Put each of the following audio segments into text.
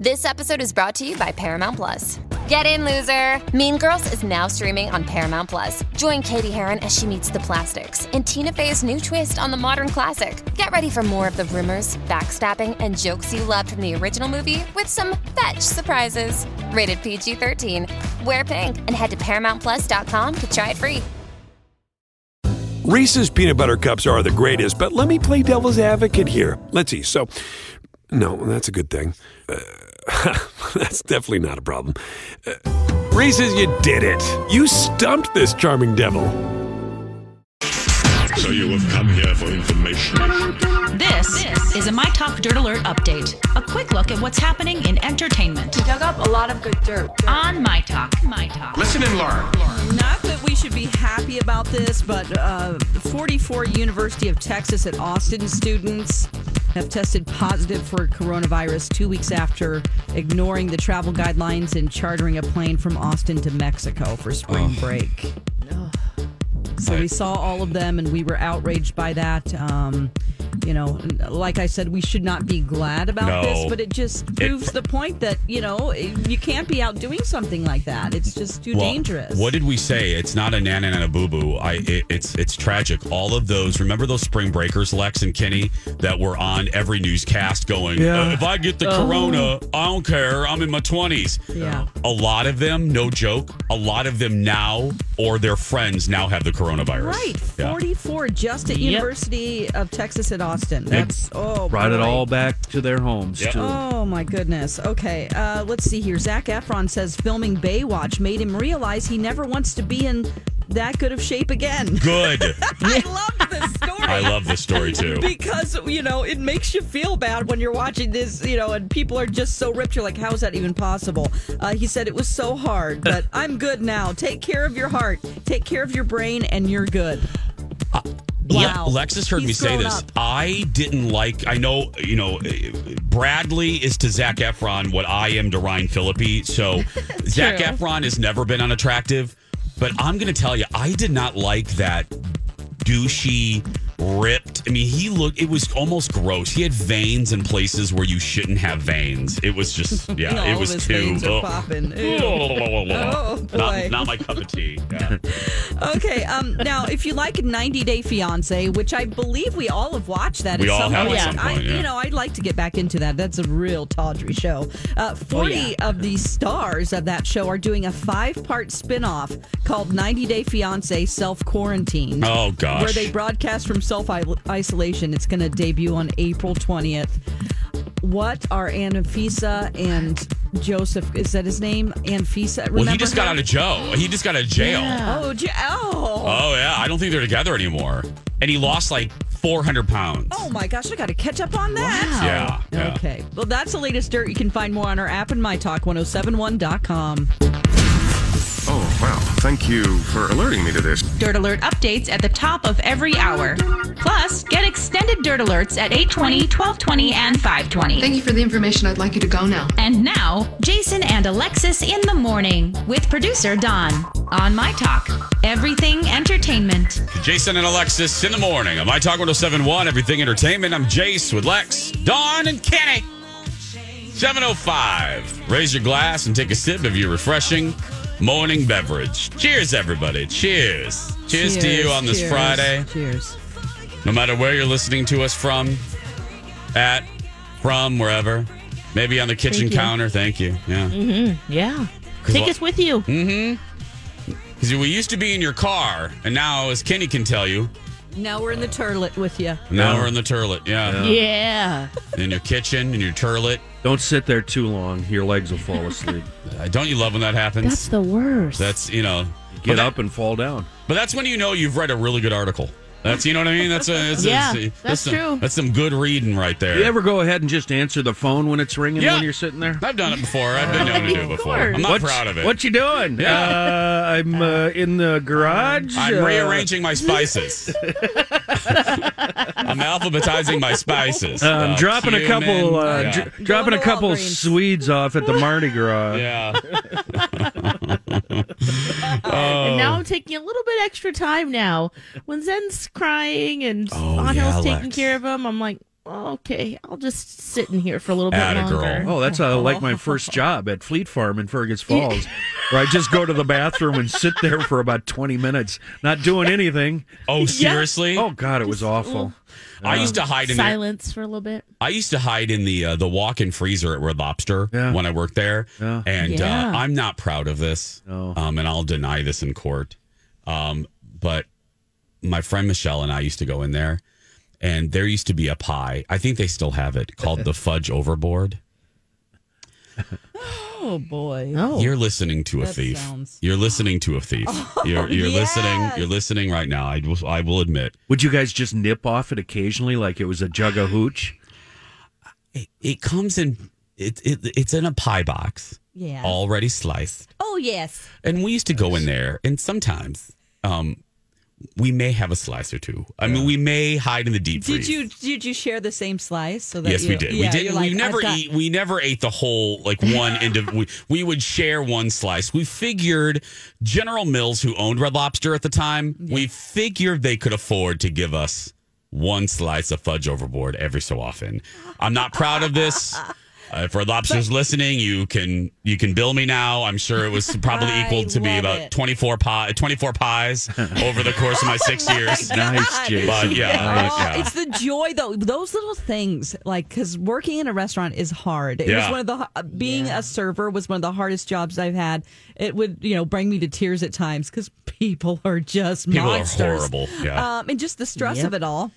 This episode is brought to you by Paramount Plus. Get in, loser! Mean Girls is now streaming on Paramount Plus. Join Cady Heron as she meets the plastics in Tina Fey's new twist on the modern classic. Get ready for more of the rumors, backstabbing, and jokes you loved from the original movie with some fetch surprises. Rated PG 13. Wear pink and head to ParamountPlus.com to try it free. Reese's peanut butter cups are the greatest, but let me play devil's advocate here. Let's see. So, no, that's a good thing. Uh, that's definitely not a problem. Uh, Reese's, you did it. You stumped this charming devil. So you have come here for information. This, this is a My Talk Dirt Alert update. A quick look at what's happening in entertainment We dug up a lot of good dirt. on My Talk. My Talk. Listen and learn. Not that we should be happy about this, but uh, 44 University of Texas at Austin students have tested positive for coronavirus two weeks after ignoring the travel guidelines and chartering a plane from Austin to Mexico for spring break. So we saw all of them and we were outraged by that. Um, you know, like I said, we should not be glad about No. this, but it just proves the point that, you know, you can't be out doing something like that. It's just too Well, dangerous. What did we say? It's not a nana and a boo boo. I it, it's it's tragic. All of those. Remember those spring breakers, Lex and Kenny, that were on every newscast going. Yeah. "Uh, if I get the corona, I don't care. I'm in my twenties. Yeah. A lot of them, no joke. A lot of them now or their friends now have the coronavirus. Right, Yeah. 44 just at Yep. University of Texas at Austin. That's oh, Brought it all back to their homes. Yep. too. Oh my goodness. Okay, uh, let's see here. Zac Efron says filming Baywatch made him realize he never wants to be in that good of shape again. Good. I love this story. I love this story too. Because you know it makes you feel bad when you're watching this, you know, and people are just so ripped. You're like, how is that even possible? Uh, he said it was so hard, but I'm good now. Take care of your heart, take care of your brain, and you're good. Yeah, Wow. Alexis heard me say this. up. I didn't like. I know, you know, Bradley is to Zac Efron what I am to Ryan Phillippe. So Zac True. Efron has never been unattractive, but I'm going to tell you, I did not like that douchey, ripped. I mean, he looked. It was almost gross. He had veins in places where you shouldn't have veins. It was just, yeah, it was too. veins popping. Oh, boy. not, not my cup of tea. Yeah. Okay, um, now if you like 90 Day Fiance, which I believe we all have watched that We at all some have point. at some I, yeah. You know, I'd like to get back into that. That's a real tawdry show. Uh, 40 of the stars of that show are doing a five part spin off called 90 Day Fiance Self Quarantine. Oh gosh. Where they broadcast from self isolation. It's going to debut on April 20th. What are Anfisa and Joseph? Is that his name? Anfisa? well, he Remember just got out of jail. He just got out of jail. Oh, j- oh. Oh yeah, I don't think they're together anymore. And he lost like 400 pounds. Oh my gosh, I got to catch up on that. Yeah, yeah. Okay. Well, that's the latest dirt. You can find more on our app and mytalk1071.com. Oh, wow. Thank you for alerting me to this. Dirt Alert updates at the top of every hour. Plus, get extended Dirt Alerts at 820, 1220, and 520. Thank you for the information. I'd like you to go now. And now, Jason and Alexis in the morning with producer Don on My Talk. Everything entertainment. Jason and Alexis in the morning on My Talk 1071, Everything Entertainment. I'm Jace with Lex, Don, and Kenny. 705. Raise your glass and take a sip of your refreshing morning beverage. Cheers, everybody. Cheers. Cheers, to you on this cheers, Friday. Cheers. No matter where you're listening to us from, at, from, wherever. Maybe on the kitchen Thank you. counter. Thank you. Yeah. Yeah. 'Cause Take what- us with you. Mm-hmm. Because we used to be in your car, and now, as Kenny can tell you, Now we're in the turlet with you. now Oh. we're in the turlet. Yeah. Yeah. In your kitchen, in your turlet. Don't sit there too long. Your legs will fall asleep. Uh, don't you love when that happens? That's the worst. That's you know, Get that- up and fall down. But that's when you know you've read a really good article. That's you know what I mean. That's a, that's Yeah, a, that's some, true. That's some good reading right there. You ever go ahead and just answer the phone when it's ringing Yeah. when you're sitting there? I've done it before. I've been known to do it before. I'm not What's- proud of it. What you doing? Yeah. Uh, I'm uh, in the garage. I'm uh, rearranging my spices. I'm alphabetizing my spices. uh, I'm Uh, dropping a couple, uh, yeah. dr- dropping a couple Walgreens. Swedes off at the Mardi Gras. yeah. And now I'm taking a little bit extra time now. When Zen's crying and Oh, Angel's yeah, taking care of him, I'm like, Oh, okay, I'll just sit in here for a little bit Atta longer. girl. Oh, that's uh, like my first job at Fleet Farm in Fergus Falls, where I just go to the bathroom and sit there for about 20 minutes, not doing anything. Oh, seriously? Oh, God, it was awful. I used to hide in there. Silence for a little bit. I used to hide in the uh, the walk-in freezer at Red Lobster Yeah. when I worked there, Yeah. and Yeah. uh, I'm not proud of this, No. um, and I'll deny this in court. Um, but my friend Michelle and I used to go in there, and there used to be a pie. I think they still have it called the fudge overboard. Oh boy. Oh, You're listening to a That thief. sounds- You're listening to a thief. you're you're listening. You're listening right now. I will. I will admit. Would you guys just nip off it occasionally like it was a jug of hooch? It, it comes in. It, it it's in a pie box, Yeah. already sliced. Oh yes. And we used to go in there, and sometimes um, we may have a slice or two. I mean, we may hide in the deep Did freeze. you did you share the same slice? So that Yes, you, we did. Yeah, we did. you're we like, never I've got- eat. We never ate the whole like one end of. We, we would share one slice. We figured General Mills, who owned Red Lobster at the time, we figured they could afford to give us one slice of fudge overboard every so often. I'm not proud of this. Uh, if Red Lobster's listening, you can you can bill me now. I'm sure it was probably equal to be about it. 24 pie 24 pies over the course of my six years. Nice, Jason. But yeah, Oh, yeah. it's the joy though. Those little things, like because working in a restaurant is hard. It was Yeah. one of the uh, being a server was one of the hardest jobs I've had. It would you know bring me to tears at times because people are just People are horrible. Yeah. Um, and just the stress Yep. of it all.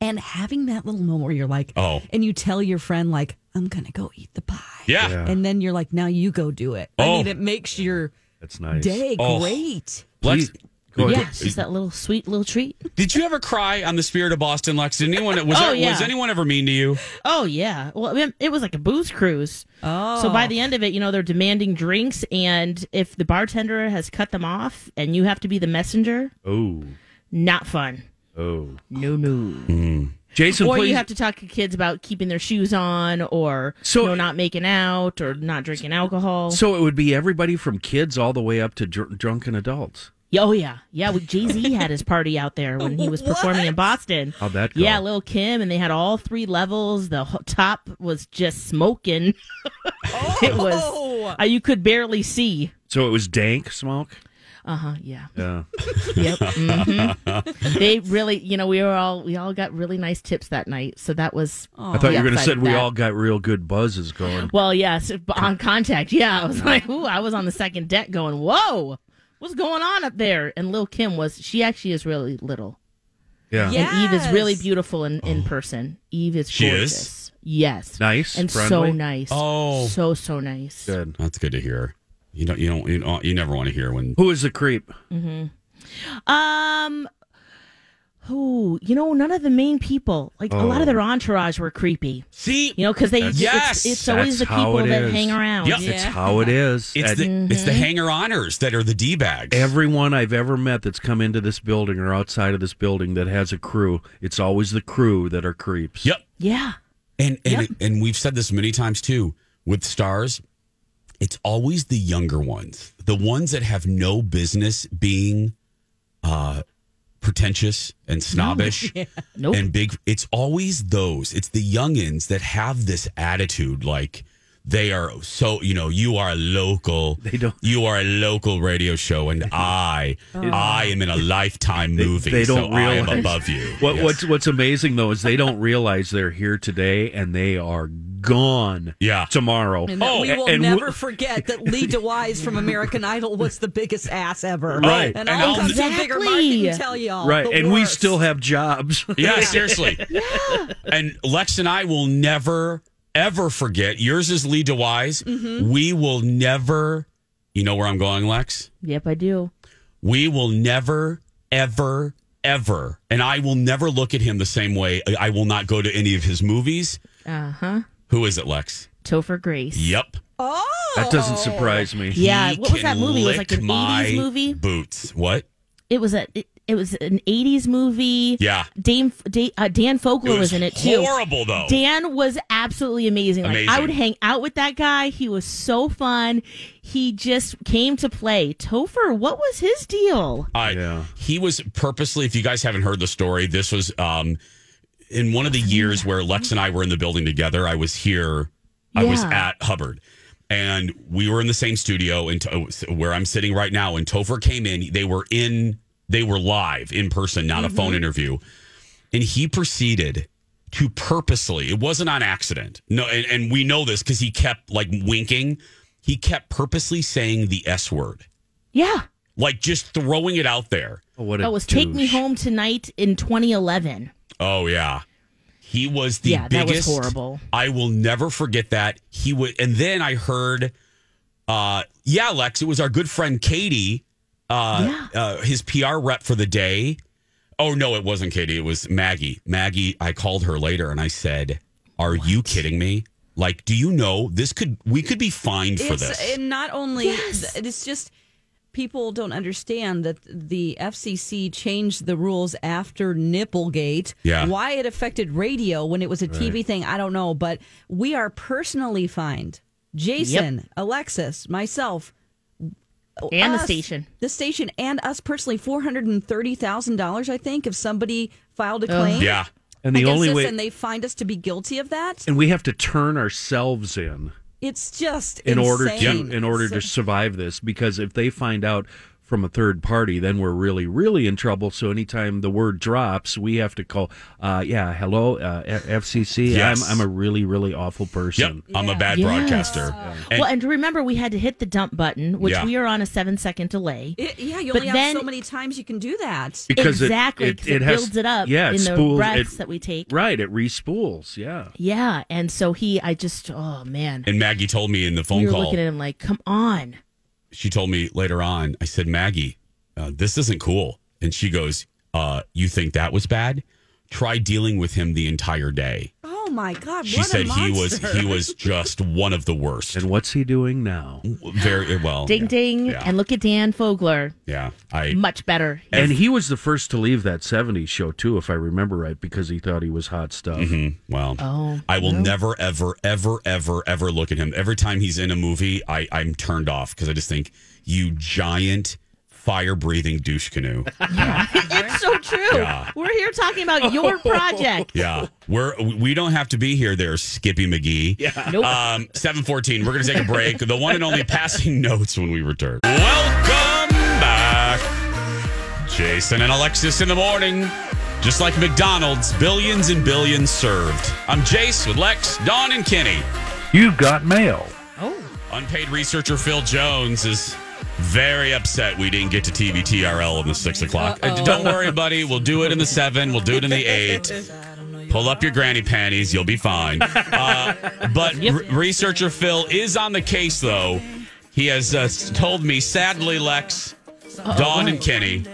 And having that little moment where you're like, Oh. and you tell your friend like, I'm gonna go eat the pie. Yeah. Yeah. And then you're like, now you go do it. I Oh. mean, it makes your That's nice. day Oh. great. Lex, Go ahead. yeah, it's just that little sweet little treat. Did you ever cry on the Spirit of Boston, Lex? Did anyone was Oh, there, yeah. was anyone ever mean to you? Oh yeah. Well, I mean, it was like a booze cruise. Oh. So by oh. the end of it, you know, they're demanding drinks, and if the bartender has cut them off, and you have to be the messenger, Oh, not fun. oh. No, no. Hmm. Jason, or please. you have to talk to kids about keeping their shoes on, or So- you know, not making out, or not drinking alcohol. so it would be everybody from kids all the way up to dr- drunken adults. oh yeah, yeah. Jay Z had his party out there when he was performing in Boston. How'd that go? Yeah, Lil Kim, and they had all three levels. The top was just smoking. it was uh, you could barely see. So it was dank smoke. Uh huh. Yeah. Yeah. Yep. hmm they really, you know, we were all we all got really nice tips that night. So that was. I thought you were going to upside say we all got real good buzzes going. Well, yes, on contact. Yeah, I was like, ooh, I was on the second deck going, whoa, what's going on up there? And Lil Kim was, she actually is really little. Yeah. Yeah. And Eve is really beautiful in, in person. Eve is She is? Yes. Nice, And so nice. Oh. So, so nice. Good. That's good to hear. You don't you don't you, don't, you never want to hear when Who is the creep? Um, who, you know, none of the main people, like a lot of their entourage were creepy. See, You know, because they, That's- it's, Yes! it's always the people it that is. hang around. Yep. It's how it is. it's And the it's the Mm-hmm. hanger honors that are the d bags. everyone I've ever met that's come into this building or outside of this building that has a crew, it's always the crew that are creeps. Yep. Yeah. And and Yep. and we've said this many times too with stars. It's always the younger ones, the ones that have no business being uh pretentious and snobbish Nope. and big. It's always those. It's the youngins that have this attitude like they are so you know you are a local They don't- you are a local radio show and i i am in a lifetime movie they don't so i am realize- above you What, Yes. What's What's amazing though is they don't realize they're here today and they are gone. Yeah. tomorrow. And Oh, we will and never w- forget that Lee DeWyze from American Idol was the biggest ass ever. Right. And, And I'll I'll- come to a bigger market and tell y'all. right, the and we still have jobs. Yeah, seriously. yeah. And Lex and I will never, ever forget. Yours is Lee DeWyze. Mm-hmm. We will never, you know where I'm going, Lex? Yep, I do. We will never, ever, ever, and I will never look at him the same way. I- I will not go to any of his movies. Uh huh. Who is it, Lex? Topher Grace. Yep. Oh, that doesn't surprise me. Yeah, He what was that can movie? It was like lick an my 80s movie? Boots. What? It was a it, it was an 80s movie. Yeah. Dame, Da- uh, Dan Fogler was, in it too. Horrible though. Dan was absolutely amazing. Like Amazing. I would hang out with that guy. He was so fun. He just came to play. Topher, what was his deal? Uh, Yeah. He was purposely, if you guys haven't heard the story, this was um, in one of the years where Lex and I were in the building together, I was here. I was at Hubbard, and we were in the same studio in to- where I'm sitting right now. And Topher came in. They were in. They were live in person, not a phone mm-hmm. interview. And he proceeded to purposely. It wasn't on accident. No, and, and we know this because he kept like winking. He kept purposely saying the S word, Yeah. like just throwing it out there. Oh, what a That was Take Me. Home Tonight in 2011. Oh yeah. He was the Yeah, that was biggest. horrible. I will never forget that. He would and then I heard uh yeah, Lex, it was our good friend Katie, uh, uh his PR rep for the day. Oh no, it wasn't Katie, it was Maggie. Maggie, I called her later and I said, "Are you kidding me? Like, do you know this could we could be fined for it's this?" and not only it's just people don't understand that the FCC changed the rules after Nipplegate. Yeah. Why it affected radio when it was a TV thing, I don't know, but we are personally fined. Jason, Alexis, myself, And the station. the station, and us personally, four hundred and thirty thousand dollars. I think if somebody filed a claim, yeah. And the only us way, and they find us to be guilty of that. and we have to turn ourselves in It's just in order to insane. in order to survive this because if they find out from a third party then we're really really in trouble so anytime the word drops we have to call uh yeah hello uh, fcc Yes. i'm i'm a really really awful Yep. person I'm a bad Yes. broadcaster. And- well, and remember, we had to hit the dump button, which Yeah. we are on a seven second delay. It- yeah, you But only then- have so many times you can do that. because exactly, it, 'cause it, it, has builds it up yeah in it the spools breaths it, that we take. right it respools yeah Yeah, and so he, I just, oh man, and Maggie told me in the phone we were call. looking at him like, come on. She told me later on, I said, Maggie, uh, this isn't cool. And she goes, uh, You think that was bad? Try dealing with him the entire day. Oh my God! She what a said he was he was just one of the worst. and what's he doing now Very eh, well. Ding yeah. ding. Yeah. And look at Dan Fogler. yeah. I Much better. and he was the first to leave that 70s show too if i remember right because he thought he was hot stuff mm-hmm. well Oh, I will never ever ever ever ever look at him. Every time he's in a movie, I, I'm turned off because I just think you giant fire breathing douche canoe. it's so true. Yeah. We're here talking about your project. Yeah. We're we don't have to be here there, Skippy McGee. Yeah. Nope. Um, 714. We're going to take a break. The one and only passing notes when we return. Welcome back. Jason and Alexis in the morning. Just like McDonald's, billions and billions served. I'm Jace with Lex, Dawn, and Kenny. you've got mail Oh. Unpaid researcher Phil Jones is very upset we didn't get to TBTRL in the six o'clock. Uh, Don't worry, buddy. We'll do it in the seven. We'll do it in the eight. Pull up your granny panties. You'll be fine. Uh, but re- researcher Phil is on the case, though. He has uh, told me, sadly, Lex, Dawn, and Kenny,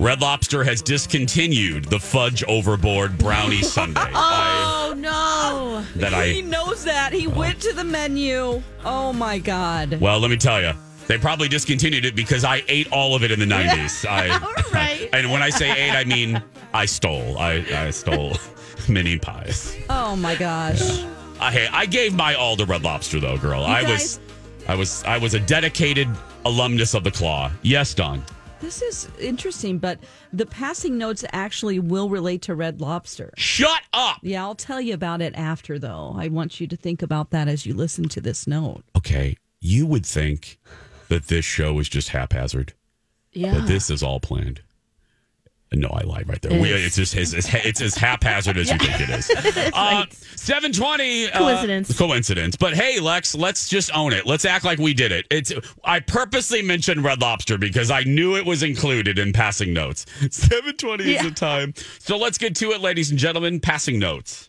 Red Lobster has discontinued the fudge overboard brownie sundae. I- Oh no. that he I knows that. He went to the menu. Oh my God! Well, let me tell you, they probably discontinued it because I ate all of it in the 90s. I, right. and when I say ate, I mean I stole. I, I stole mini pies. Oh my gosh! I, hey, I gave my all to Red Lobster, though, girl. I was, I was, I was a dedicated alumnus of the Claw. Yes, Don. This is interesting, but the passing notes actually will relate to Red Lobster. Shut up. Yeah, I'll tell you about it after, though. I want you to think about that as you listen to this note. Okay, you would think that this show is just haphazard, Yeah. but this is all planned. No, I lied right there. It We, it's just it's, it's, it's as haphazard as you think it is. Uh, Seven twenty Coincidence. coincidence. But hey, Lex, let's just own it. Let's act like we did it. It's. I purposely mentioned Red Lobster because I knew it was included in passing notes. Seven twenty is the time. So let's get to it, ladies and gentlemen. Passing notes.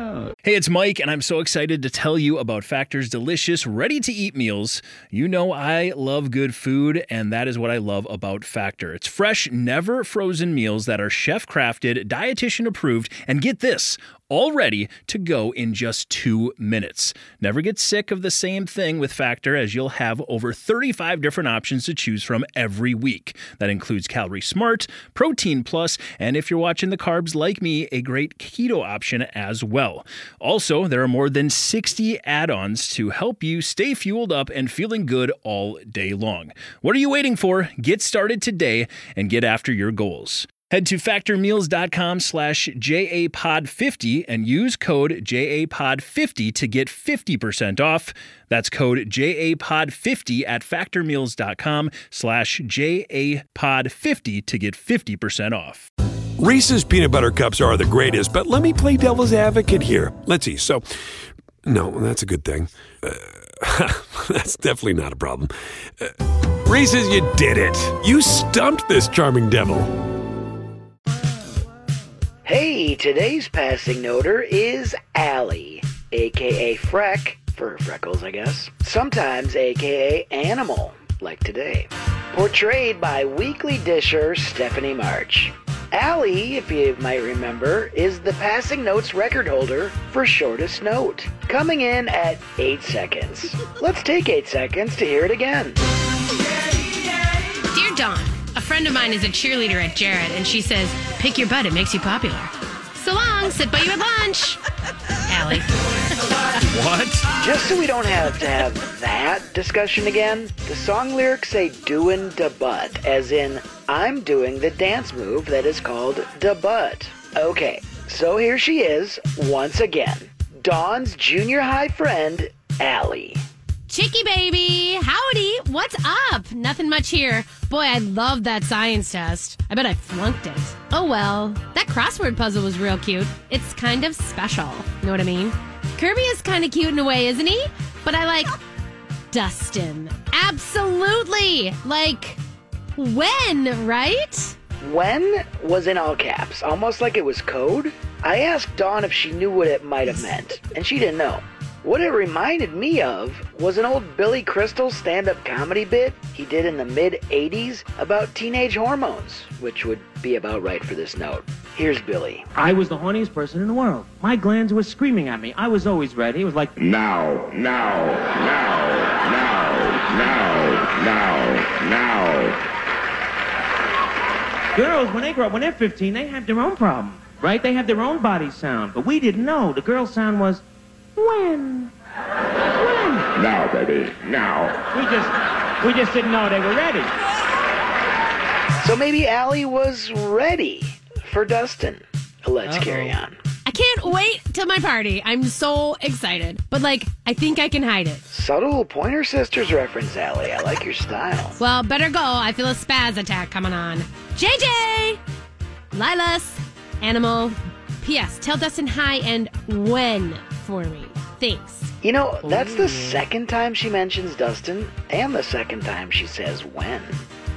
Hey, it's Mike, and I'm so excited to tell you about Factor's delicious, ready to eat meals. You know, I love good food, and that is what I love about Factor. It's fresh, never frozen meals that are chef crafted, dietitian approved, and get this all ready to go in just two minutes. Never get sick of the same thing with Factor, as you'll have over 35 different options to choose from every week. That includes Calorie Smart, Protein Plus, and if you're watching the carbs like me, a great keto option as well. Also, there are more than 60 add ons to help you stay fueled up and feeling good all day long. What are you waiting for? Get started today and get after your goals. Head to factormeals.com slash JAPOD50 and use code JAPOD50 to get 50% off. That's code JAPOD50 at factormeals.com slash JAPOD50 to get 50% off. Reese's peanut butter cups are the greatest, but let me play devil's advocate here. Let's see. So, no, that's a good thing. Uh, that's definitely not a problem. Uh, Reese's, you did it. You stumped this charming devil. Hey, today's passing noter is Allie, aka Freck, for freckles, I guess. Sometimes aka Animal, like today. Portrayed by weekly disher Stephanie March. Allie, if you might remember, is the passing notes record holder for shortest note, coming in at 8 seconds. Let's take 8 seconds to hear it again. Dear Dawn, a friend of mine is a cheerleader at Jared, and she says, pick your butt, it makes you popular. So long, sit by you at lunch. Allie. What? Just so we don't have to have that discussion again, the song lyrics say doing da butt, as in, I'm doing the dance move that is called the butt. Okay, so here she is, once again. Dawn's junior high friend, Allie. Chicky baby, howdy. What's up? Nothing much here. Boy, I love that science test. I bet I flunked it. Oh well, that crossword puzzle was real cute. It's kind of special. You know what I mean? Kirby is kind of cute in a way, isn't he? But I like Dustin. Absolutely. Like, when, right? When was in all caps, almost like it was code. I asked Dawn if she knew what it might have meant, and she didn't know. What it reminded me of was an old Billy Crystal stand up comedy bit he did in the mid 80s about teenage hormones, which would be about right for this note. Here's Billy. I was the horniest person in the world. My glands were screaming at me. I was always ready. It was like, Now, now, now, now, now, now, now. Girls, when they grow up, when they're 15, they have their own problem, right? They have their own body sound. But we didn't know. The girl sound was, when? When? Now, baby, now. We just, we just didn't know they were ready. So maybe Allie was ready for Dustin. Let's carry on. Can't wait till my party. I'm so excited. But like, I think I can hide it. Subtle Pointer Sisters reference, Allie. I like your style. Well, better go. I feel a spaz attack coming on. JJ! Lilas! Animal. P.S. Tell Dustin hi and when for me. Thanks. You know, that's the second time she mentions Dustin, and the second time she says when.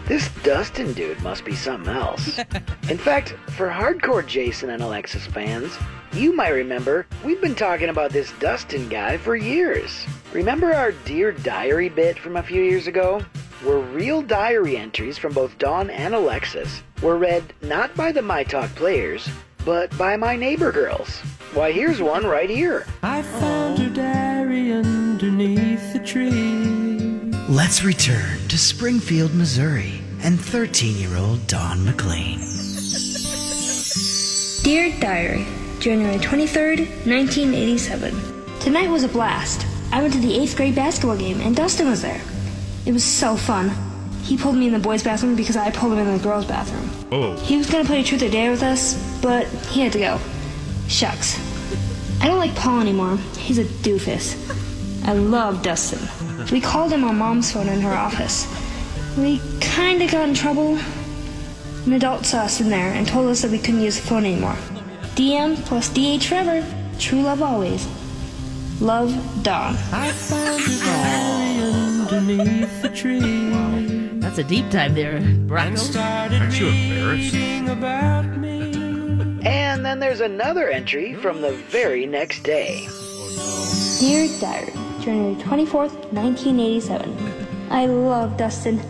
This Dustin dude must be something else. In fact, for hardcore Jason and Alexis fans, you might remember we've been talking about this Dustin guy for years. Remember our Dear Diary bit from a few years ago? Where real diary entries from both Dawn and Alexis were read not by the My Talk players, but by my neighbor girls. Why, here's one right here. I found her diary underneath the tree. Let's return to Springfield, Missouri, and 13 year old Don McLean. Dear Diary, January 23rd, 1987. Tonight was a blast. I went to the 8th grade basketball game and Dustin was there. It was so fun. He pulled me in the boys' bathroom because I pulled him in the girls' bathroom. Oh. He was gonna play Truth or Dare with us, but he had to go. Shucks. I don't like Paul anymore. He's a doofus. I love Dustin. We called him on mom's phone in her office. We kinda got in trouble. An adult saw us in there and told us that we couldn't use the phone anymore. DM plus DH forever. True love always. Love, Dawn. I found her diary underneath the tree. That's a deep dive there, Brock. Aren't you embarrassed? About me. And then there's another entry from the very next day. Dear Diary, January 24th, 1987. I love Dustin.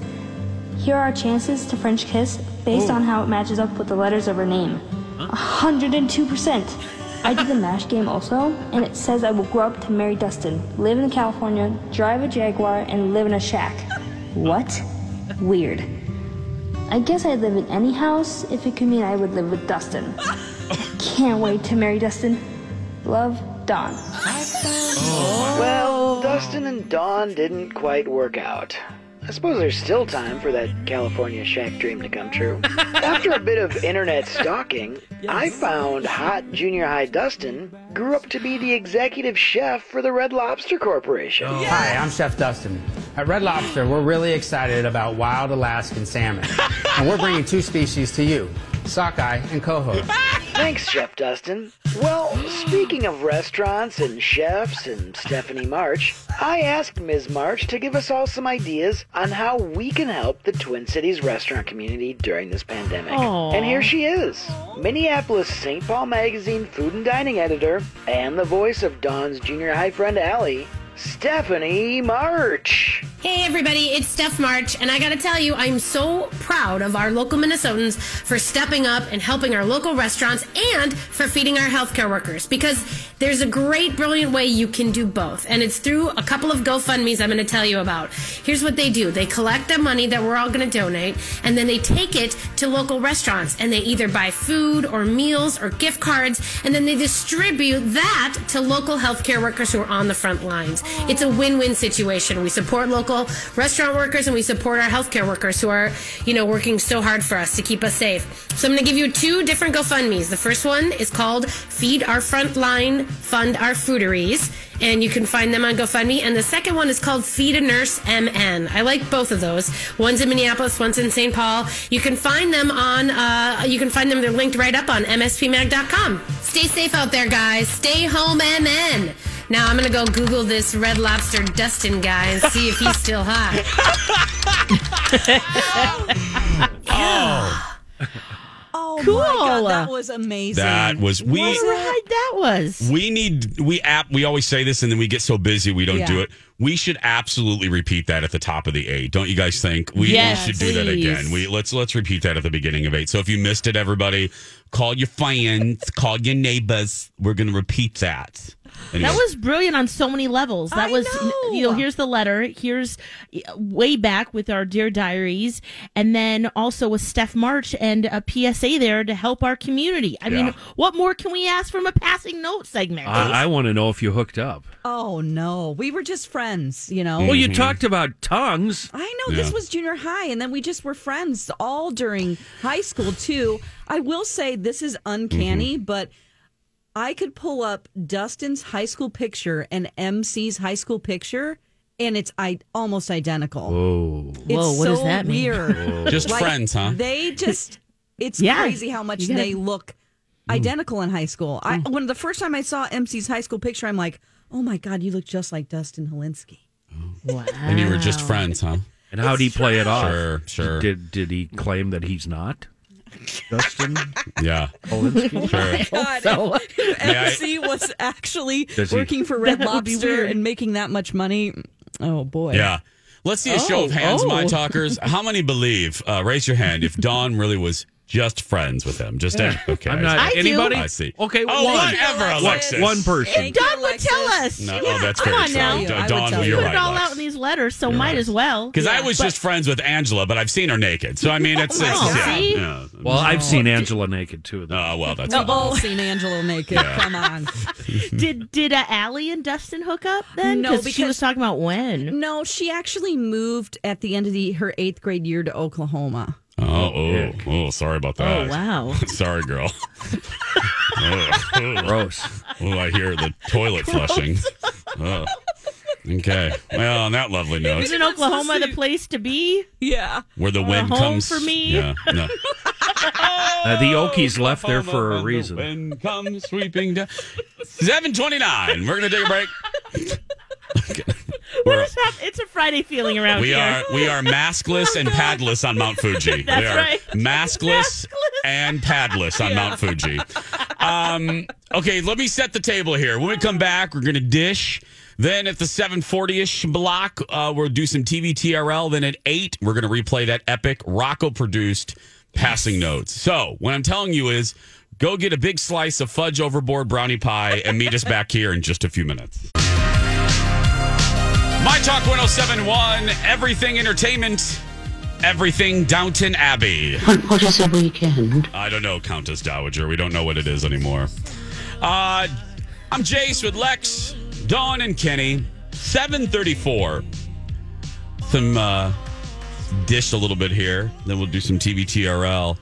Here are our chances to French kiss based Oh. on how it matches up with the letters of her name. 102%. I did the MASH game also, and it says I will grow up to marry Dustin, live in California, drive a Jaguar, and live in a shack. What? Weird. I guess I'd live in any house if it could mean I would live with Dustin. Can't wait to marry Dustin. Love, Don. Well, Dustin and Dawn didn't quite work out. I suppose there's still time for that California shack dream to come true. After a bit of internet stalking, I found hot junior high Dustin grew up to be the executive chef for the Red Lobster Corporation. Oh. Hi, I'm Chef Dustin. At Red Lobster, we're really excited about wild Alaskan salmon. and we're bringing two species to you sockeye and coho. Thanks, Chef Dustin. Well, speaking of restaurants and chefs and Stephanie March, I asked Ms. March to give us all some ideas on how we can help the Twin Cities restaurant community during this pandemic. Aw. And here she is, Minneapolis St. Paul Magazine food and dining editor and the voice of Dawn's junior high friend Allie, Stephanie March. Hey everybody, it's Steph March, and I gotta tell you, I'm so proud of our local Minnesotans for stepping up and helping our local restaurants and for feeding our healthcare workers because there's a great, brilliant way you can do both, and it's through a couple of GoFundMe's I'm gonna tell you about. Here's what they do they collect the money that we're all gonna donate, and then they take it to local restaurants, and they either buy food or meals or gift cards, and then they distribute that to local healthcare workers who are on the front lines. It's a win-win situation. We support local restaurant workers and we support our healthcare workers who are, you know, working so hard for us to keep us safe. So I'm going to give you two different GoFundMe's. The first one is called Feed Our Frontline, Fund Our Fooderies. And you can find them on GoFundMe. And the second one is called Feed a Nurse MN. I like both of those. One's in Minneapolis, one's in St. Paul. You can find them on, uh, you can find them, they're linked right up on MSPMag.com. Stay safe out there, guys. Stay home, MN. Now I'm gonna go Google this Red Lobster Dustin guy and see if he's still hot. Oh, Oh Cool. my god, that was amazing. that was we. What a ride that was. We need we app. We always say this, and then we get so busy we don't Yeah. do it. We should absolutely repeat that at the top of the eight. Don't you guys think? We, Yes, we should do that again. We let's let's repeat that at the beginning of eight. So if you missed it, everybody, call your friends, call your neighbors. We're gonna repeat that. Anyway. That was brilliant on so many levels. That I was, know. you know, here's the letter. Here's uh, way back with our Dear Diaries. And then also with Steph March and a PSA there to help our community. I Yeah. mean, what more can we ask from a passing note segment? I, I want to know if you hooked up. Oh no, we were just friends, you know. Well, you talked about tongues. I know this was junior high, and then we just were friends all during high school too. I will say this is uncanny, Mm-hmm. but I could pull up Dustin's high school picture and MC's high school picture, and it's I almost identical. Whoa. It's Whoa, what so does that mean? weird. Whoa. Just friends, huh? They just it's Yeah. crazy how much gotta- they look hmm. identical in high school. I hmm. when the first time I saw MC's high school picture, I'm like, oh my god, you look just like Dustin Holinsky. Wow. and you were just friends, huh? And how'd he play it off? Sure, sure. Did did he claim that he's not? Dustin Yeah. Olinsky? Sure. God, so. if, if May I- MC was actually Does he- working for Red That Lobster and making that much money, oh boy. Yeah. Let's see a show of Oh, hands, oh. my talkers. How many believe? Uh, raise your hand if Dawn really was just friends with him. Just okay. I'm not I do. anybody. I see. Okay, Oh, one. whatever, One- Alexis. One person. Thank you, Don would tell us. No, Yeah, oh, that's come very on true. now. I would Dawn, tell you're you. Put right. it all Lex. out in these letters, so You're might right. as well. Because I was just friends with Angela, but I've seen her naked. So I mean, it's, it's Oh, yeah, yeah. Well, I've seen Angela naked too. though. Oh well, that's We've all seen Angelo naked. Come on. Did did uh, Allie and Dustin hook up then? No, because she was talking about when. No, she actually moved at the end of the, her eighth grade year to Oklahoma. Oh, oh, oh, sorry about that. Oh wow. Sorry, girl. oh, oh, Gross. oh, I hear the toilet flushing. Oh. Okay. Well, on that lovely note, Isn't Oklahoma the place to be? Yeah. where the Or a wind home comes for me? Yeah. No. Uh, the Okies left there for a And the reason. Wind comes sweeping down. Seven twenty-nine. We're gonna take a break. What is It's a Friday feeling around We here. are we are maskless and padless on Mount Fuji. That's we are right. Maskless, Maskless. and padless on Mount Fuji. Um, okay, let me set the table here. When we come back, we're gonna dish. Then at the 740-ish block, uh, we'll do some TV TRL. Then at 8, we're going to replay that epic Rocco-produced passing notes. So what I'm telling you is Go get a big slice of fudge overboard brownie pie and meet us back here in just a few minutes. My Talk 1071, everything entertainment, everything Downton Abbey. What, is a weekend? I don't know, Countess Dowager. We don't know what it is anymore. Uh, I'm Jace with Lex, Dawn, and Kenny. 734. Some uh, dish a little bit here. Then we'll do some TV TRL.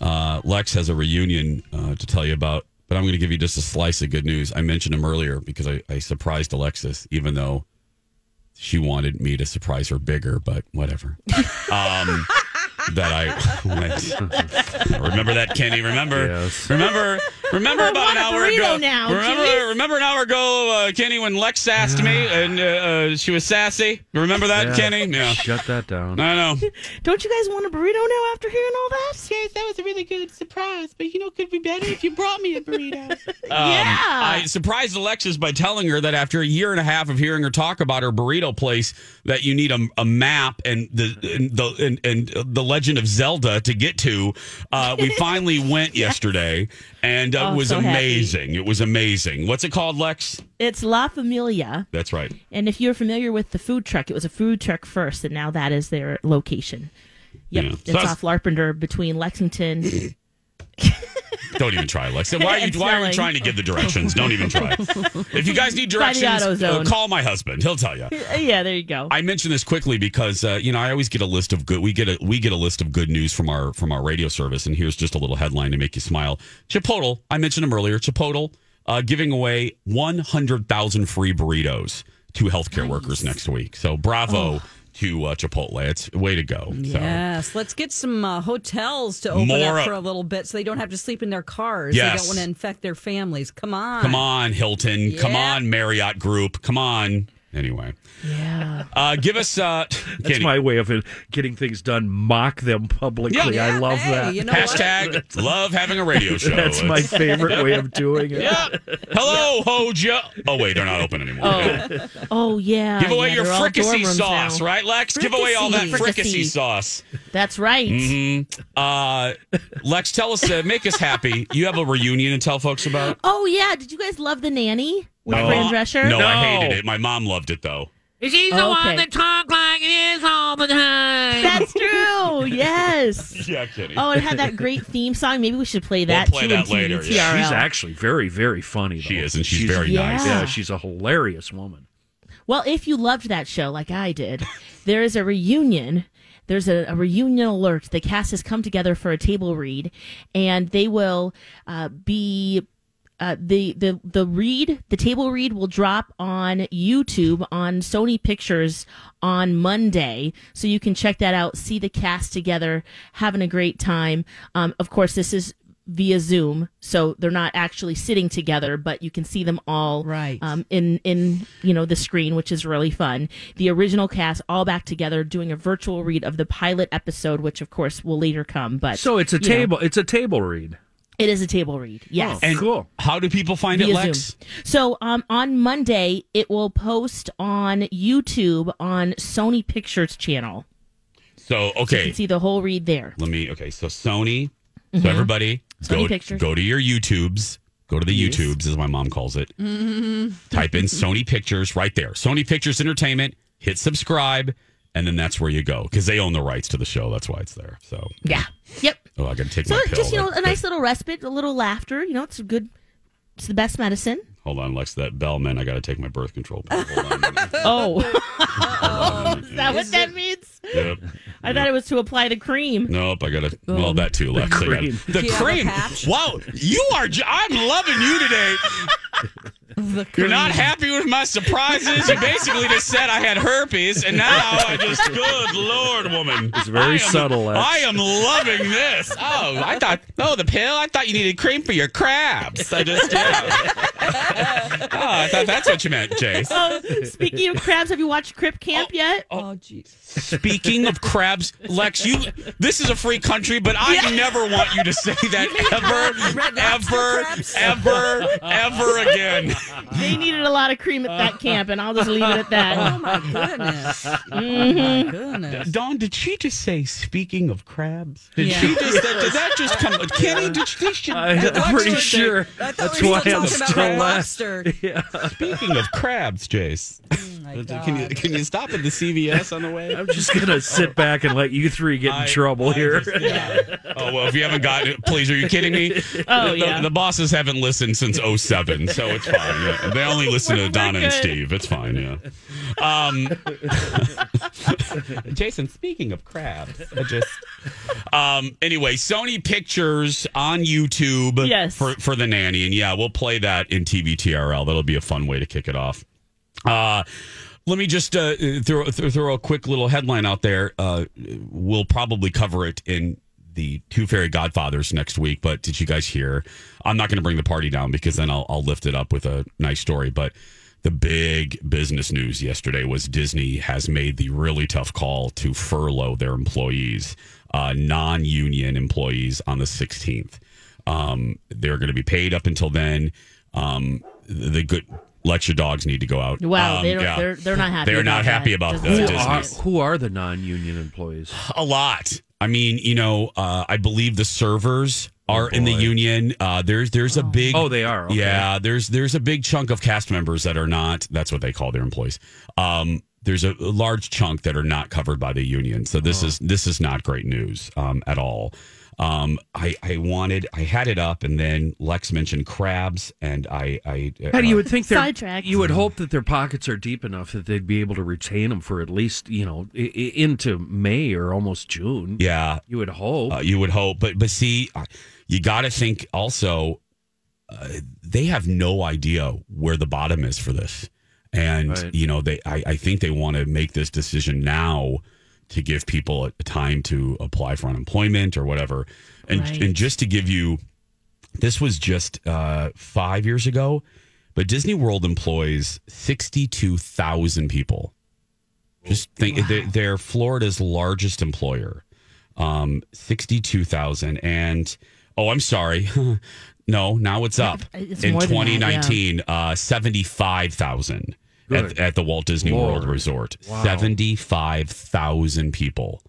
Uh, Lex has a reunion uh, to tell you about, but I'm going to give you just a slice of good news. I mentioned him earlier because I, I surprised Alexis, even though she wanted me to surprise her bigger, but whatever. Um, that I went. remember that, Kenny. Remember, Yes. remember, remember I about an hour ago. now, remember, jeez. remember an hour ago, uh, Kenny, when Lex sassed me and uh, uh, she was sassy. Remember that, Yeah. Kenny? Yeah, Shut that down. I know. Don't you guys want a burrito now after hearing all that? Yes, that was a really good surprise. But you know, could be better if you brought me a burrito. Um, Yeah. I surprised Alexis by telling her that after a year and a half of hearing her talk about her burrito place, that you need a, a map and the and the and, and the Legend of Zelda to get to. Uh, we finally went yesterday, and uh, Oh, it was so happy. amazing. It was amazing. What's it called, Lex? It's La Familia. That's right. And if you're familiar with the food truck, it was a food truck first, and now that is their location. Yep. Yeah. It's So off Larpenteur between Lexington. Don't even try, Lex. Why are you Why are you trying to give the directions? Don't even try. If you guys need directions, uh, call my husband. He'll tell you. yeah, there you go. I mention this quickly because uh, you know I always get a list of good. We get a we get a list of good news from our from our radio service, and here's just a little headline to make you smile. Chipotle, I mentioned them earlier. Chipotle uh, giving away 100,000 free burritos to healthcare workers next week. So bravo to uh, Chipotle. It's way to go. So. Yes, let's get some uh, hotels to open More, up for a little bit so they don't have to sleep in their cars. Yes. They don't want to infect their families. Come on. Come on, Hilton. Come on, Marriott Group. Come on. Anyway, yeah. uh, give us. Uh, That's Kenny. my way of uh, getting things done. Mock them publicly. Yeah. I love hey, that. you know what? Hashtag love having a radio show. That's my favorite way of doing it. Yeah. Hello, Hoja. Oh wait, they're not open anymore. Oh, oh yeah. Give away yeah, your they're all dorm fricassee sauce, now. right, Lex? Give away all that Fricassee. fricassee Fricassee. sauce. That's right. Mm-hmm. Uh, Lex, tell us, uh, make us happy. You have a reunion to tell folks about. Oh yeah. Did you guys love the nanny with No. Fran Drescher? No, I hated it. My mom loved it though. She's the Okay. one that talk like it is all the time. That's true. Yes. Yeah, kidding. Oh, it had that great theme song. Maybe we should play that play too that in later, TRL. yeah. She's actually very, very funny. She though. is, and she's very nice. Yeah, Yeah. she's a hilarious woman. Well, if you loved that show like I did, there is a reunion. There's a, a reunion alert. The cast has come together for a table read, and they will uh, be. Uh, the the the read the table read will drop on YouTube on Sony Pictures on Monday, so you can check that out. See the cast together, having a great time. Um, of course, this is via Zoom, so they're not actually sitting together, but you can see them all Right. um, in in you know the screen, which is really fun. The original cast all back together doing a virtual read of the pilot episode, which of course will later come. But So it's a you know, table. It's a table read. It is a table read. Yes. And cool. How do people find it, Lex? Zoom. So um, on Monday, it will post on YouTube on Sony Pictures channel. So So you okay, can see the whole read there. let me. Okay, so Sony. Mhm. So everybody, Sony go Pictures. go to your YouTubes. Go to the Yes. YouTubes, as my mom calls it. Mm-hmm. Type in Sony Pictures right there. Sony Pictures Entertainment. Hit subscribe, and then that's where you go because they own the rights to the show. That's why it's there. So Yeah. Yep. oh, I got to take So my pill. just you know, a nice little respite, a little laughter. You know, it's a good. It's the best medicine. Hold on, Lex. That bell man. I got to take my birth control pill. Hold on. a minute. Oh, is that what that means? Yep. I thought it was to apply the cream. Nope, I gotta. Well, oh. that too, Lex. I gotta- cream. The Do you have a cream. Wow, you are. I'm loving you today. You're not happy with my surprises. You basically just said I had herpes, and now I just. Good lord, woman. It's very I am- subtle, Lex. I am loving this. Oh, I thought. Oh, the pill. I thought you needed cream for your crabs. I just. Yeah. oh, I thought that's what you meant, Jace. Oh, speaking of crabs, have you watched Crip Camp oh, yet? Oh. oh, jeez. Speaking of crabs, Lex, you this is a free country, but I never want you to say that ever, ever, ever, ever again. They needed a lot of cream at that camp, and I'll just leave it at that. Oh my goodness. Mhm. My goodness. Dawn, did she just say, speaking of crabs? Did Yeah. she just, that, did that just come? Kenny, did she, she I'm pretty say- sure I thought that's we were why still I'm talking about still Red laughing. Lobster. Yeah. Speaking of crabs, Jace, can you can you stop at the CVS on the way? I'm just gonna sit back and let you three get in trouble here. Yeah. Oh well, if you haven't gotten it, please, are you kidding me? Oh, the, yeah. the bosses haven't listened since 07, so it's fine. Yeah. They only listen to Donna and. Steve. It's fine. Yeah. Um, Jason, speaking of crabs, I just um, anyway, Sony Pictures on YouTube Yes. for for the nanny, and yeah, we'll play that in TVTRL. That'll be a fun way to kick it off. Uh, let me just uh, throw, throw throw a quick little headline out there. Uh, we'll probably cover it in the Two Fairy Godfathers next week. But did you guys hear? I'm not going to bring the party down because then I'll, I'll lift it up with a nice story. But the big business news yesterday was Disney has made the really tough call to furlough their employees, uh, non-union employees, on the 16th. Um, they're going to be paid up until then. Um, the good let your dogs need to go out. Wow, Um, they don't, yeah. they're they're not happy. They're not about happy that. about Doesn't the Who sound are, who are the non-union employees? A lot. I mean, you know, uh, I believe the servers are in the union. Uh, there's there's a big Oh, they are. Okay. yeah. There's there's a big chunk of cast members that are not. That's what they call their employees. Um, there's a, a large chunk that are not covered by the union. So this is this is not great news um, at all. Um, I I wanted I had it up, and then Lex mentioned crabs, and I I How do you uh, would think they're Sidetracked. you would hope that their pockets are deep enough that they'd be able to retain them for at least you know I- I- into May or almost June. yeah You would hope. Uh, you would hope, but but see, uh, you got to think also. Uh, they have no idea where the bottom is for this, and Right. you know they. I, I think they want to make this decision now to give people a, time to apply for unemployment or whatever, and Right. and just to give you, this was just uh, five years ago, but Disney World employs sixty two thousand people. Just think, they're, they're Florida's largest employer. Um 62,000 and oh I'm sorry. No now it's up. It's in more than that, 2019 uh 75,000 at, at the Walt Disney World Resort Wow. 75,000 people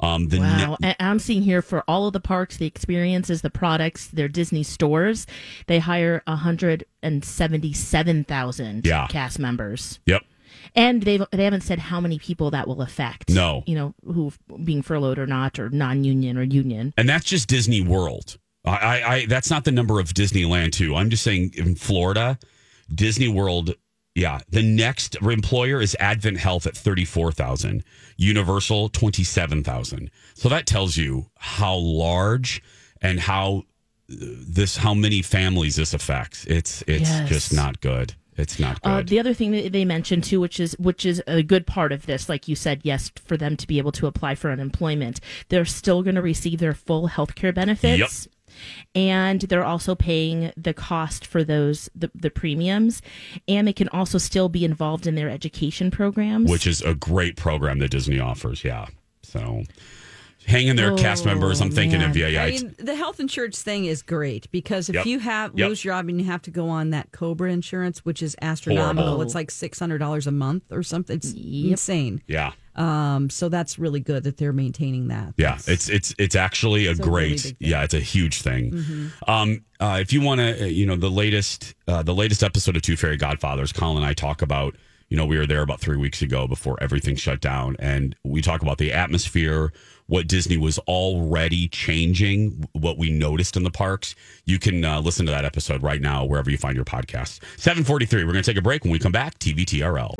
um the Wow. ne- I'm seeing here for all of the parks, the experiences, the products, their Disney stores, they hire 177,000 Yeah. cast members. yep And they they haven't said how many people that will affect. No. You know, who being furloughed or not, or non union or union. and that's just Disney World I, I, I that's not the number of Disneyland too I'm just saying in Florida Disney World yeah. The next employer is Advent Health at 34,000 Universal 27,000 so that tells you how large and how uh, this how many families this affects. It's it's Yes. just not good. It's not good. Uh, the other thing that they mentioned too, which is which is a good part of this, like you said, yes, for them to be able to apply for unemployment, they're still going to receive their full health care benefits. And they're also paying the cost for those the, the premiums, and they can also still be involved in their education programs. which is a great program that Disney offers yeah so hang in there cast Oh, members I'm thinking of man. you yeah I mean, the health insurance thing is great because if Yep. you have Yep. lose your job and you have to go on that Cobra insurance, which is astronomical, Horrible. it's like six hundred dollars a month or something. It's insane. yeah Um, so that's really good that they're maintaining that. Yeah, it's it's it's actually a It's a really great. thing. Mm-hmm. yeah, it's a huge thing. Um, uh, if you want to, uh, you know, the latest uh, the latest episode of Two Fairy Godfathers, Colin and I talk about. You know, we were there about three weeks ago before everything shut down, and we talk about the atmosphere, what Disney was already changing, what we noticed in the parks. You can uh, listen to that episode right now wherever you find your podcast. Seven forty three. We're going to take a break. When we come back, TVTRL.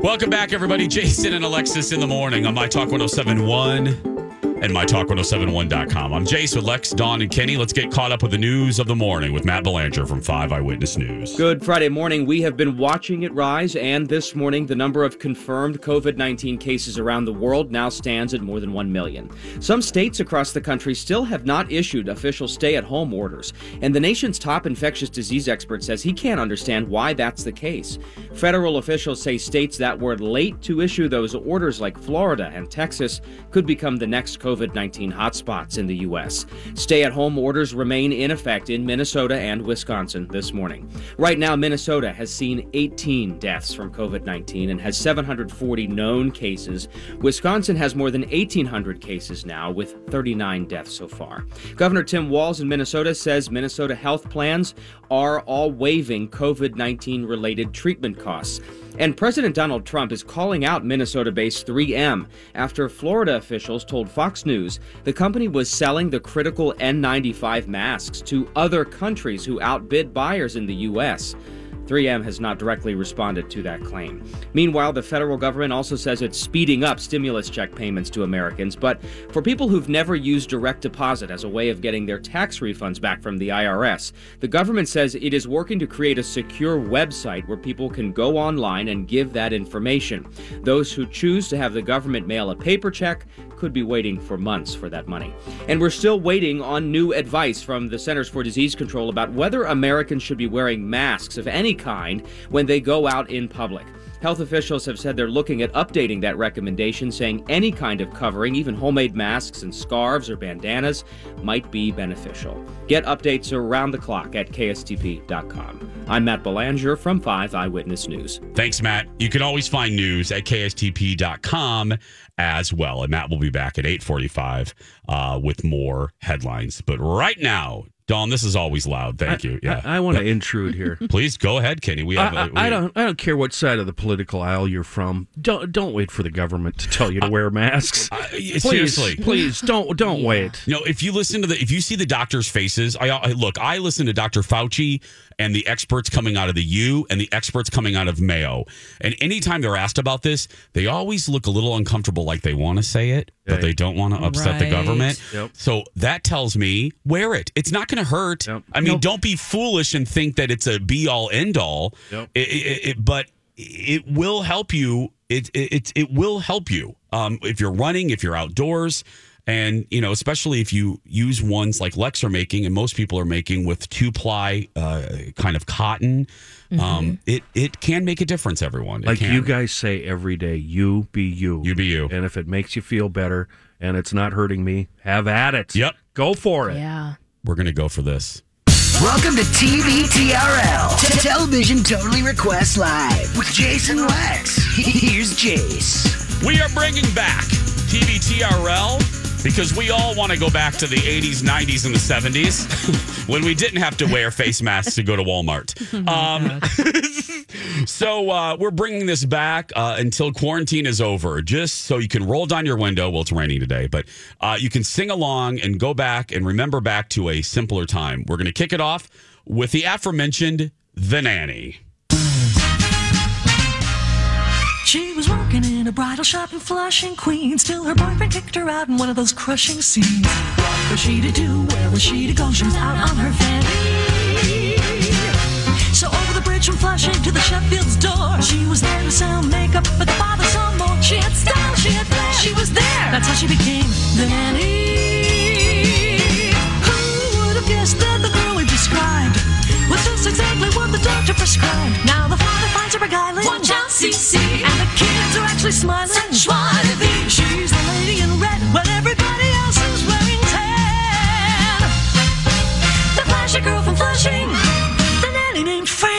Welcome back, everybody. Jason and Alexis in the morning on My Talk 1071 and MyTalk1071.com. I'm Jace with Lex, Dawn, and Kenny. Let's get caught up with the news of the morning with Matt Belanger from 5 Eyewitness News. Good Friday morning. We have been watching it rise, and this morning, the number of confirmed COVID 19 cases around the world now stands at more than 1 million. Some states across the country still have not issued official stay at home orders, and the nation's top infectious disease expert says he can't understand why that's the case. Federal officials say states that were late to issue those orders, like Florida and Texas, could become the next COVID 19 hotspots in the U.S. Stay at home orders remain in effect in Minnesota and Wisconsin this morning. Right now, Minnesota has seen 18 deaths from COVID 19 and has 740 known cases. Wisconsin has more than 1,800 cases now, with 39 deaths so far. Governor Tim Walz in Minnesota says Minnesota health plans are all waiving COVID 19 related treatment costs. And President Donald Trump is calling out Minnesota based 3M after Florida officials told Fox News the company was selling the critical N95 masks to other countries who outbid buyers in the U.S. 3M has not directly responded to that claim. Meanwhile, the federal government also says it's speeding up stimulus check payments to Americans, but for people who've never used direct deposit as a way of getting their tax refunds back from the IRS, the government says it is working to create a secure website where people can go online and give that information. Those who choose to have the government mail a paper check could be waiting for months for that money. And we're still waiting on new advice from the Centers for Disease Control about whether Americans should be wearing masks of any kind when they go out in public. Health officials have said they're looking at updating that recommendation, saying any kind of covering, even homemade masks and scarves or bandanas, might be beneficial. Get updates around the clock at KSTP.com. I'm Matt Belanger from 5 Eyewitness News. Thanks, Matt. You can always find news at KSTP.com as well. And Matt will be back at 845 uh, with more headlines. But right now, Dawn, this is always loud. Thank you. Yeah. I, I want to intrude here. Please go ahead, Kenny. We have. I, a- I we- don't. I don't care what side of the political aisle you're from. Don't don't wait for the government to tell you to wear masks. please, seriously. please don't don't wait. No, if you listen to the, if you see the doctors' faces, I, I look. I listen to Dr. Fauci and the experts coming out of the U and the experts coming out of Mayo, and anytime they're asked about this, they always look a little uncomfortable, like they want to say it, but they don't want to upset the government. Yep. So that tells me wear it. It's not going to hurt. I mean, don't be foolish and think that it's a be all end all. Yep. It, it, it- but it will help you. It it it, it will help you um, if you're running, if you're outdoors, and you know, especially if you use ones like Lex are making, and most people are making with two ply uh, kind of cotton. Um, it it can make a difference. Everyone, It Like can. you guys say every day, you be you. You be you. And if it makes you feel better and it's not hurting me, have at it. Yep. Go for it. Yeah. We're gonna go for this. Welcome to TVTRL, T- Television Totally Request Live with Jason Lex. Here's Jace. We are bringing back TV TRL because we all want to go back to the 80s, 90s, and the 70s when we didn't have to wear face masks to go to Walmart. Um, so uh, we're bringing this back uh, until quarantine is over, just so you can roll down your window. Well, it's raining today, but uh, you can sing along and go back and remember back to a simpler time. We're going to kick it off with the aforementioned The Nanny. Was working in a bridal shop in Flushing, Queens, till her boyfriend kicked her out in one of those crushing scenes. What was she to do? Where was she to go? She was out on her fanny. So over the bridge from Flushing to the Sheffield's door, she was there to sell makeup, but the father saw more. She had style, she had flair, she was there. That's how she became the nanny. Who would have guessed that the girl we described was just exactly what the doctor prescribed? Now the father finds her beguiling. Watch out, CC. And the kids are actually smiling. Joie de. She's the lady in red when everybody else is wearing tan. The flashy girl from Flushing. The nanny named Fran.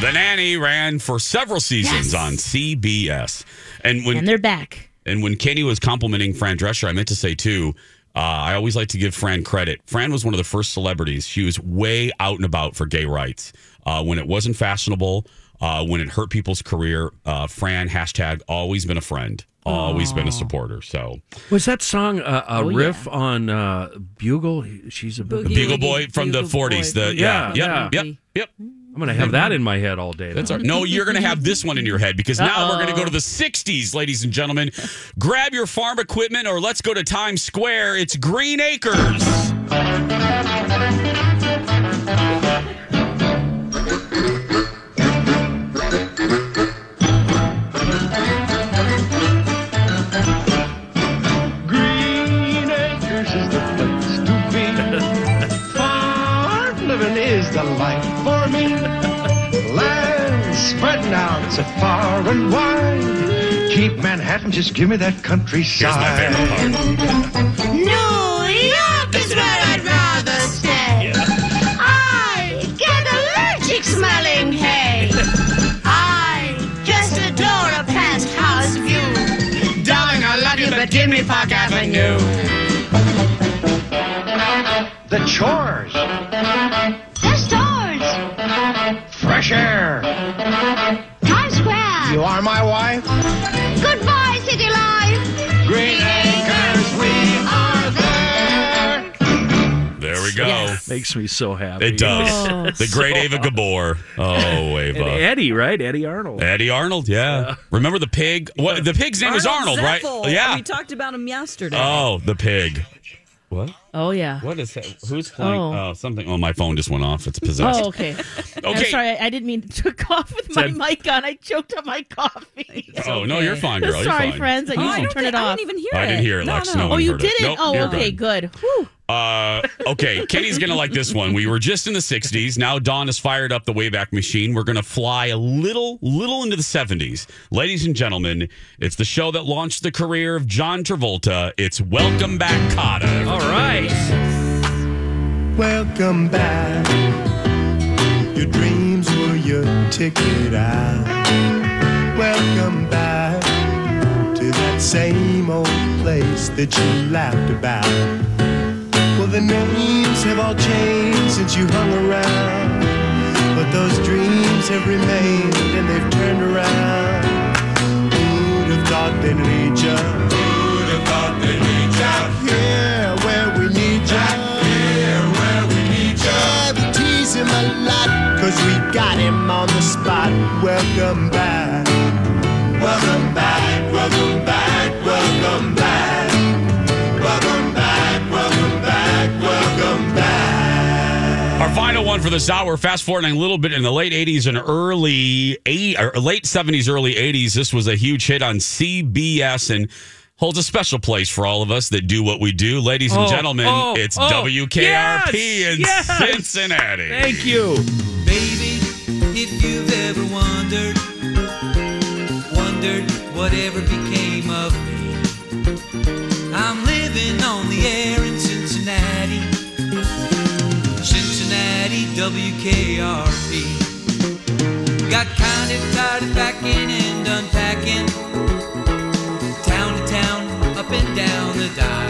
The Nanny ran for several seasons on CBS. And when And they're back. And when Kenny was complimenting Fran Drescher, I meant to say too, uh, I always like to give Fran credit. Fran was one of the first celebrities. She was way out and about for gay rights. Uh, when it wasn't fashionable, uh, when it hurt people's career, uh, Fran, hashtag, always been a friend, always been a supporter. So, Was that song uh, a Oh, riff on uh, Bugle? She's a Boogie Bugle Boy from the 40s. The, yeah, yep, yep, yep. I'm going to have that in my head all day. That's now. right. No, you're going to have this one in your head because now we're going to go to the 60s, ladies and gentlemen. Grab your farm equipment or let's go to Times Square. It's Green Acres. Keep Manhattan, just give me that countryside. New York is where I'd rather stay. I get allergic smelling hay. I just adore a past house view. Darling, I love you, but give me Park Avenue. Makes me so happy. It does. Oh, the great Eva Gabor. Oh, Eva. And Eddie, right? Eddie Arnold. Eddie Arnold, yeah. Remember the pig? What the pig's name was Arnold, right? Yeah. We talked about him yesterday. Oh, the pig. What? Oh yeah. What is that? Who's playing? Oh. Oh, something. Oh, my phone just went off. It's possessed. Oh, okay. I'm Okay. sorry, I, I didn't mean to cough with my Said- mic on. I choked on my coffee. Oh, no, you're fine, girl. You're sorry, fine. friends. I Oh. usually I don't turn it think- I off. didn't even hear I didn't hear it, Lex. No oh, one you heard it. didn't? Nope, oh, you're okay, good. Whew. Uh, okay, Kenny's gonna like this one. We were just in the '60s. Now Dawn has fired up the Wayback Machine. We're gonna fly a little, little into the '70s, ladies and gentlemen. It's the show that launched the career of John Travolta. It's Welcome Back, Kotter. All right. Welcome back. Your dreams were your ticket out. Welcome back to that same old place that you laughed about. Well, the names have all changed since you hung around. But those dreams have remained and they've turned around. Who'd have thought they'd lead you? Who'd have thought they'd lead you? Here lot, cause we got him on the spot. Welcome back. Welcome back, welcome back, welcome back. Welcome back, welcome back, welcome back. Our final one for this hour. Fast forwarding a little bit in the late '80s and early eight, late '70s, early '80s. This was a huge hit on CBS and holds a special place for all of us that do what we do, ladies and Oh, gentlemen. oh, it's oh, WKRP yes, in yes. Cincinnati. Thank you. Baby, if you've ever wondered, wondered whatever became of me, I'm living on the air in Cincinnati, Cincinnati, WKRP. Got kind of tired of packing and unpacking, down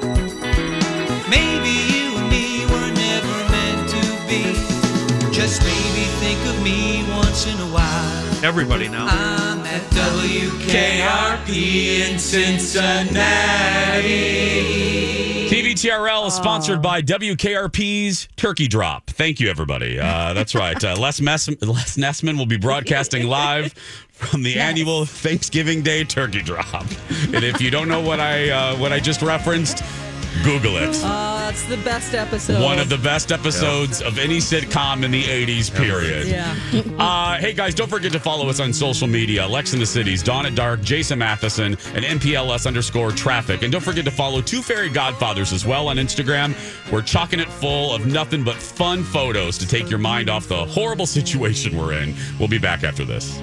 the dial. Maybe you and me were never meant to be. Just maybe think of me once in a while. Everybody now. I'm at WKRP in Cincinnati. TVTRL is sponsored by WKRP's Turkey Drop. Thank you, everybody. Uh, that's right. Uh, Les, Mess- Les Nessman will be broadcasting live from the annual Thanksgiving Day Turkey Drop. And if you don't know what I uh, what I just referenced, Google it. Uh, that's the best episode. One of the best episodes of any sitcom in the 80s, period. Yeah. Uh, hey, guys, don't forget to follow us on social media Lex in the Cities, Dawn at Dark, Jason Matheson, and MPLS underscore traffic. And don't forget to follow Two Fairy Godfathers as well on Instagram. We're chalking it full of nothing but fun photos to take your mind off the horrible situation we're in. We'll be back after this.